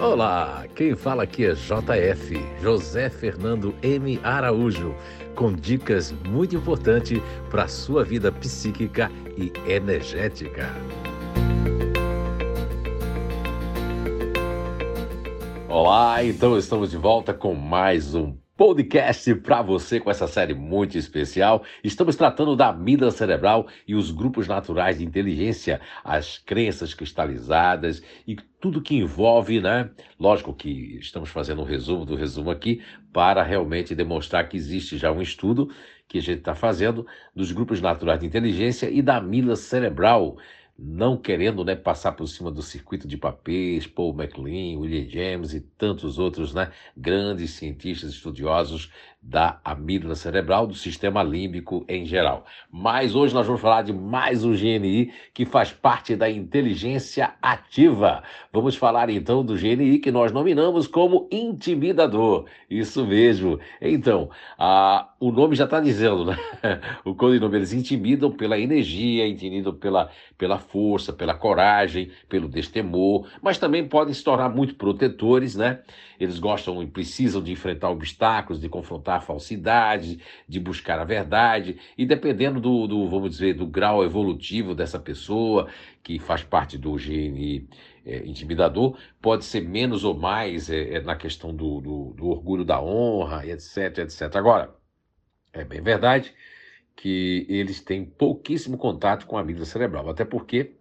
Olá, quem fala aqui é JF, José Fernando M. Araújo, com dicas muito importantes para a sua vida psíquica e energética. Olá, então estamos de volta com mais um podcast para você com essa série muito especial. Estamos tratando da amígdala cerebral e os grupos naturais de inteligência, as crenças cristalizadas e tudo que envolve, né? Lógico que estamos fazendo um resumo do resumo aqui para realmente demonstrar que existe já um estudo que a gente está fazendo dos grupos naturais de inteligência e da amígdala cerebral não querendo né, passar por cima do circuito de papéis, Paul MacLean, William James e tantos outros né, grandes cientistas estudiosos da amígdala cerebral, do sistema límbico em geral. Mas hoje nós vamos falar de mais um GNI que faz parte da inteligência ativa. Vamos falar então do GNI que nós nominamos como intimidador. Isso mesmo. Então, a, o nome já está dizendo, né? O codinome eles intimidam pela energia, intimidam pela, pela força, pela coragem, pelo destemor, mas também podem se tornar muito protetores, né? Eles gostam e precisam de enfrentar obstáculos, de confrontar a falsidade, de buscar a verdade, e dependendo do, do, vamos dizer, do grau evolutivo dessa pessoa, que faz parte do GNI é, intimidador, pode ser menos ou mais é, é, na questão do, do, do orgulho da honra, etc, etc. Agora, é bem verdade que eles têm pouquíssimo contato com a amígdala cerebral, até porque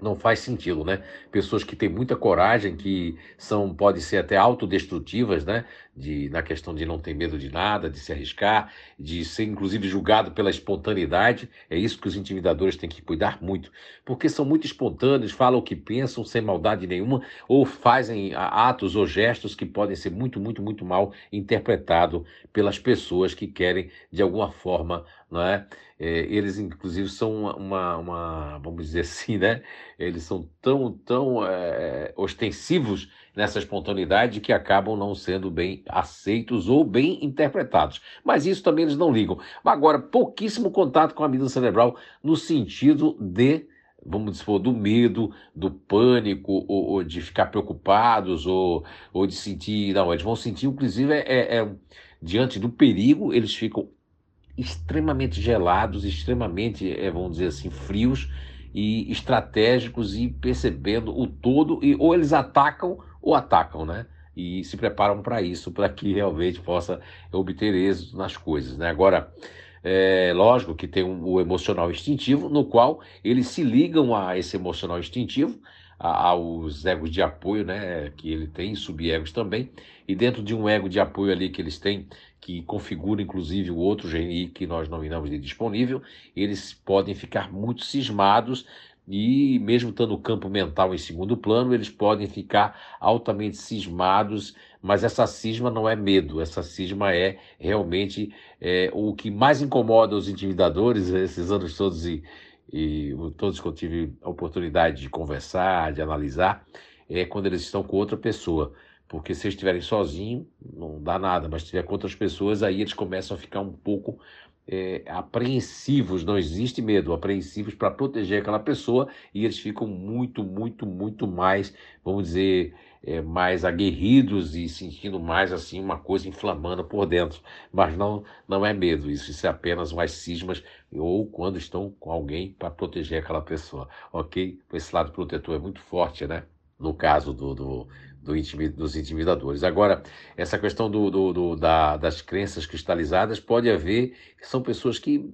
não faz sentido, né? Pessoas que têm muita coragem, que são podem ser até autodestrutivas, né? De, na questão de não ter medo de nada, de se arriscar, de ser inclusive julgado pela espontaneidade. É isso que os intimidadores têm que cuidar muito, porque são muito espontâneos, falam o que pensam sem maldade nenhuma, ou fazem atos ou gestos que podem ser muito, muito, muito mal interpretados pelas pessoas que querem de alguma forma, não é? É, eles, inclusive, são uma, uma, vamos dizer assim, né? Eles são tão, tão é, ostensivos nessa espontaneidade que acabam não sendo bem aceitos ou bem interpretados. Mas isso também eles não ligam. Agora, pouquíssimo contato com a amígdala cerebral no sentido de vamos dizer, do medo, do pânico, ou, ou, de ficar preocupados, ou, ou de sentir. Não, eles vão sentir, inclusive, é, é, é diante do perigo, eles ficam extremamente gelados, extremamente, é, vamos dizer assim, frios e estratégicos e percebendo o todo, e ou eles atacam ou atacam, né? E se preparam para isso, para que realmente possa obter êxito nas coisas, né? Agora, é lógico que tem um, o emocional instintivo, no qual eles se ligam a esse emocional instintivo, aos egos de apoio, né, que ele tem, subegos também, e dentro de um ego de apoio ali que eles têm, que configura inclusive o outro GNI que nós nominamos de disponível, eles podem ficar muito cismados e mesmo estando o campo mental em segundo plano, eles podem ficar altamente cismados, mas essa cisma não é medo, essa cisma é realmente é, o que mais incomoda os intimidadores esses anos todos e e todos que eu tive a oportunidade de conversar, de analisar, é quando eles estão com outra pessoa. Porque se eles estiverem sozinhos, não dá nada, mas se estiver com outras pessoas, aí eles começam a ficar um pouco é, apreensivos, não existe medo, apreensivos para proteger aquela pessoa e eles ficam muito, muito, muito mais, vamos dizer, é, mais aguerridos e sentindo mais assim uma coisa inflamando por dentro. Mas não, não é medo, isso, isso é apenas mais cismas ou quando estão com alguém para proteger aquela pessoa, ok? Esse lado protetor é muito forte, né? No caso do, do, do dos intimidadores. Agora, essa questão do, do, do da, das crenças cristalizadas pode haver, são pessoas que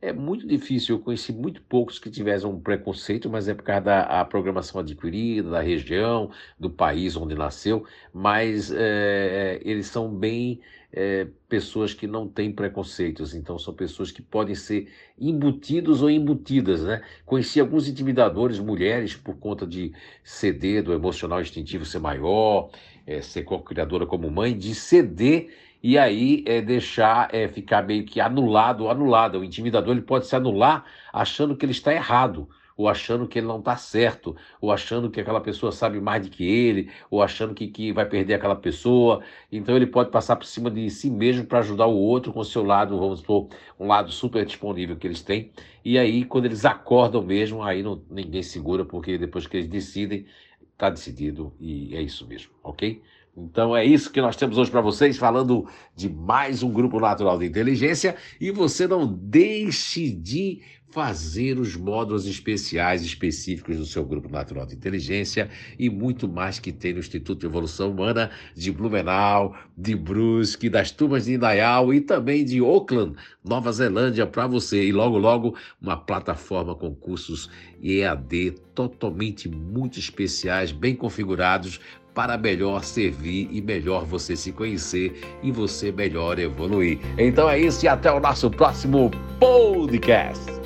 é muito difícil, eu conheci muito poucos que tivessem um preconceito, mas é por causa da programação adquirida, da região, do país onde nasceu, mas é, eles são bem é, pessoas que não têm preconceitos, então são pessoas que podem ser embutidos ou embutidas, né? Conheci alguns intimidadores, mulheres, por conta de ceder do emocional instintivo ser maior, é, ser co-criadora como mãe, de ceder e aí é, deixar é, ficar meio que anulado, anulado. O intimidador ele pode se anular achando que ele está errado ou achando que ele não está certo, ou achando que aquela pessoa sabe mais do que ele, ou achando que, que vai perder aquela pessoa. Então ele pode passar por cima de si mesmo para ajudar o outro com o seu lado, vamos supor, um lado super disponível que eles têm. E aí, quando eles acordam mesmo, aí não, ninguém segura, porque depois que eles decidem, está decidido e é isso mesmo, ok? Então é isso que nós temos hoje para vocês, falando de mais um grupo natural de inteligência. E você não deixe de fazer os módulos especiais específicos do seu grupo natural de inteligência e muito mais que tem no Instituto de Evolução Humana de Blumenau, de Brusque, das turmas de Indaial e também de Auckland, Nova Zelândia para você. E logo, logo, uma plataforma com cursos EAD totalmente muito especiais, bem configurados para melhor servir e melhor você se conhecer e você melhor evoluir. Então é isso e até o nosso próximo podcast.